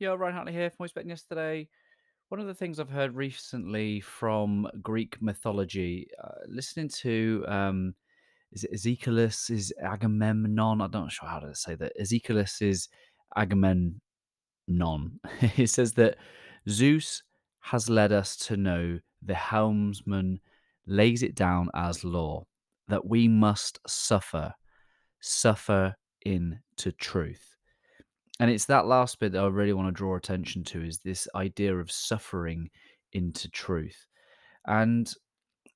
Yeah, Ryan Hartley here from Bet yesterday. One of the things I've heard recently from Greek mythology, uh, listening to um, is it Ezekielus is Agamemnon? I'm not sure how to say that. Ezekielus is Agamemnon. he says that Zeus has led us to know the helmsman lays it down as law that we must suffer, suffer into truth and it's that last bit that I really want to draw attention to is this idea of suffering into truth. And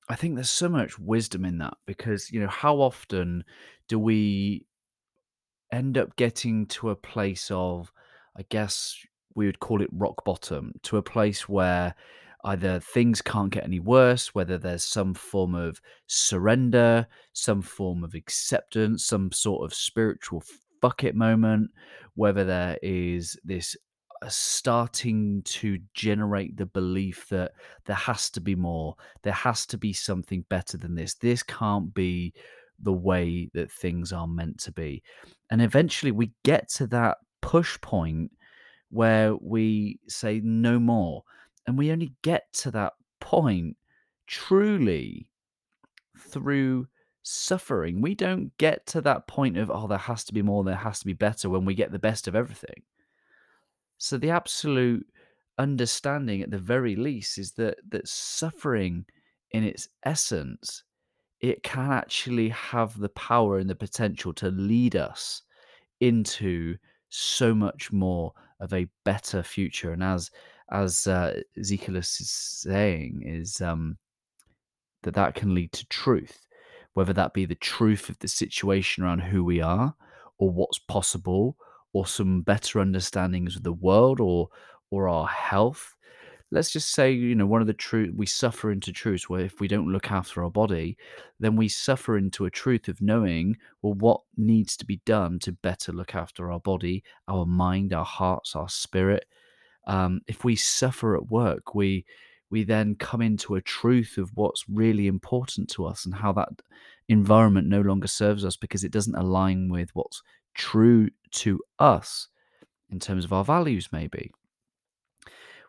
I think there's so much wisdom in that because, you know, how often do we end up getting to a place of, I guess we would call it rock bottom, to a place where either things can't get any worse, whether there's some form of surrender, some form of acceptance, some sort of spiritual bucket moment, whether there is this uh, starting to generate the belief that there has to be more, there has to be something better than this. This can't be the way that things are meant to be. And eventually we get to that push point where we say no more. And we only get to that point truly through suffering. We don't get to that point of, oh, there has to be more, there has to be better when we get the best of everything. So the absolute understanding at the very least is that that suffering in its essence it can actually have the power and the potential to lead us into so much more of a better future and as as uh, Ezekiel is saying is um that that can lead to truth whether that be the truth of the situation around who we are or what's possible or some better understandings of the world or or our health. Let's just say you know one of the truth we suffer into truths where if we don't look after our body then we suffer into a truth of knowing well what needs to be done to better look after our body our mind our hearts our spirit. Um, if we suffer at work we we then come into a truth of what's really important to us and how that environment no longer serves us because it doesn't align with what's true to us in terms of our values, maybe.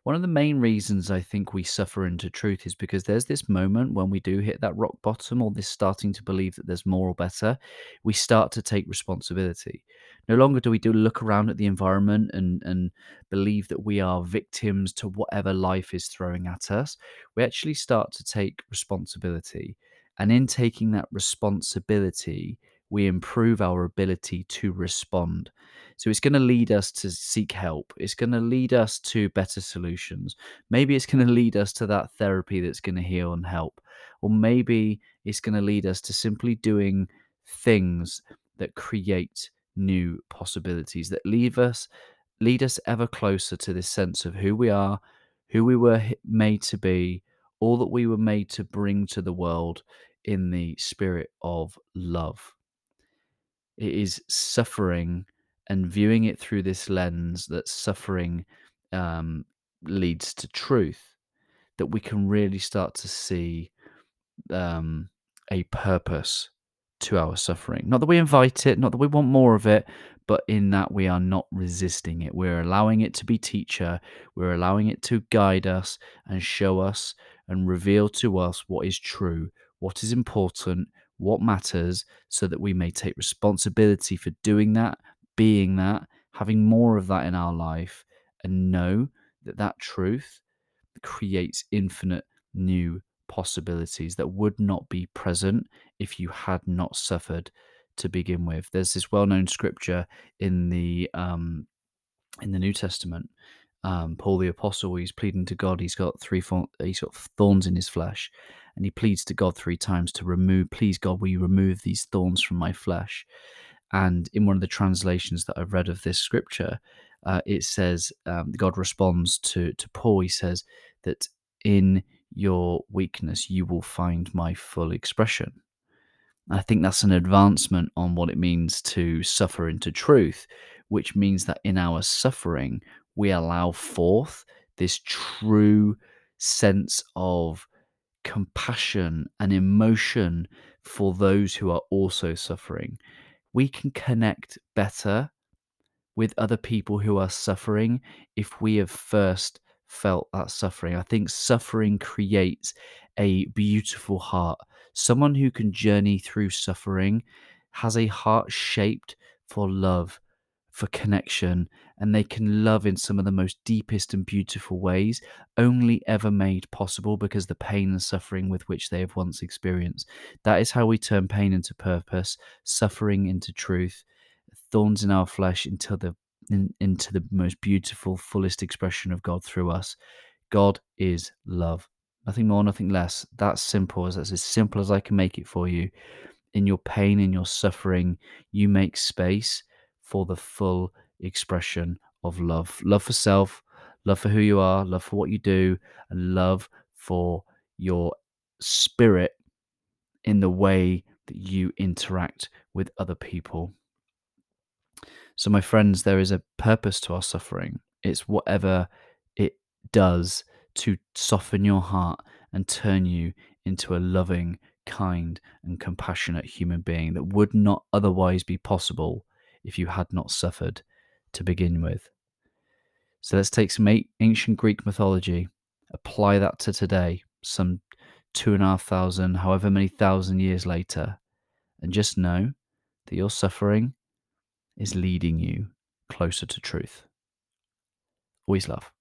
One of the main reasons I think we suffer into truth is because there's this moment when we do hit that rock bottom or this starting to believe that there's more or better, we start to take responsibility. No longer do we do look around at the environment and, and believe that we are victims to whatever life is throwing at us. We actually start to take responsibility. And in taking that responsibility, we improve our ability to respond. So it's going to lead us to seek help. It's going to lead us to better solutions. Maybe it's going to lead us to that therapy that's going to heal and help. Or maybe it's going to lead us to simply doing things that create new possibilities that leave us lead us ever closer to this sense of who we are, who we were made to be, all that we were made to bring to the world in the spirit of love. It is suffering and viewing it through this lens that suffering um, leads to truth, that we can really start to see um, a purpose to our suffering. Not that we invite it, not that we want more of it, but in that we are not resisting it. We're allowing it to be teacher. We're allowing it to guide us and show us and reveal to us what is true, what is important, what matters, so that we may take responsibility for doing that, being that, having more of that in our life, and know that that truth creates infinite new possibilities that would not be present if you had not suffered to begin with. There's this well-known scripture in the um, in the New Testament. Um, Paul the apostle, he's pleading to God. He's got three he's got thorns in his flesh, and he pleads to God three times to remove. Please, God, will you remove these thorns from my flesh? And in one of the translations that I've read of this scripture, uh, it says um, God responds to to Paul. He says that in your weakness you will find my full expression. I think that's an advancement on what it means to suffer into truth, which means that in our suffering, we allow forth this true sense of compassion and emotion for those who are also suffering. We can connect better with other people who are suffering if we have first felt that suffering. I think suffering creates a beautiful heart. Someone who can journey through suffering has a heart shaped for love, for connection, and they can love in some of the most deepest and beautiful ways, only ever made possible because the pain and suffering with which they have once experienced. That is how we turn pain into purpose, suffering into truth, thorns in our flesh into the in, into the most beautiful, fullest expression of God through us. God is love. Nothing more, nothing less. That's simple. as That's as simple as I can make it for you. In your pain, in your suffering, you make space for the full expression of love. Love for self, love for who you are, love for what you do, and love for your spirit in the way that you interact with other people. So, my friends, there is a purpose to our suffering. It's whatever it does to soften your heart and turn you into a loving, kind, and compassionate human being that would not otherwise be possible if you had not suffered to begin with. So, let's take some ancient Greek mythology, apply that to today, some two and a half thousand, however many thousand years later, and just know that your suffering is leading you closer to truth. Always love.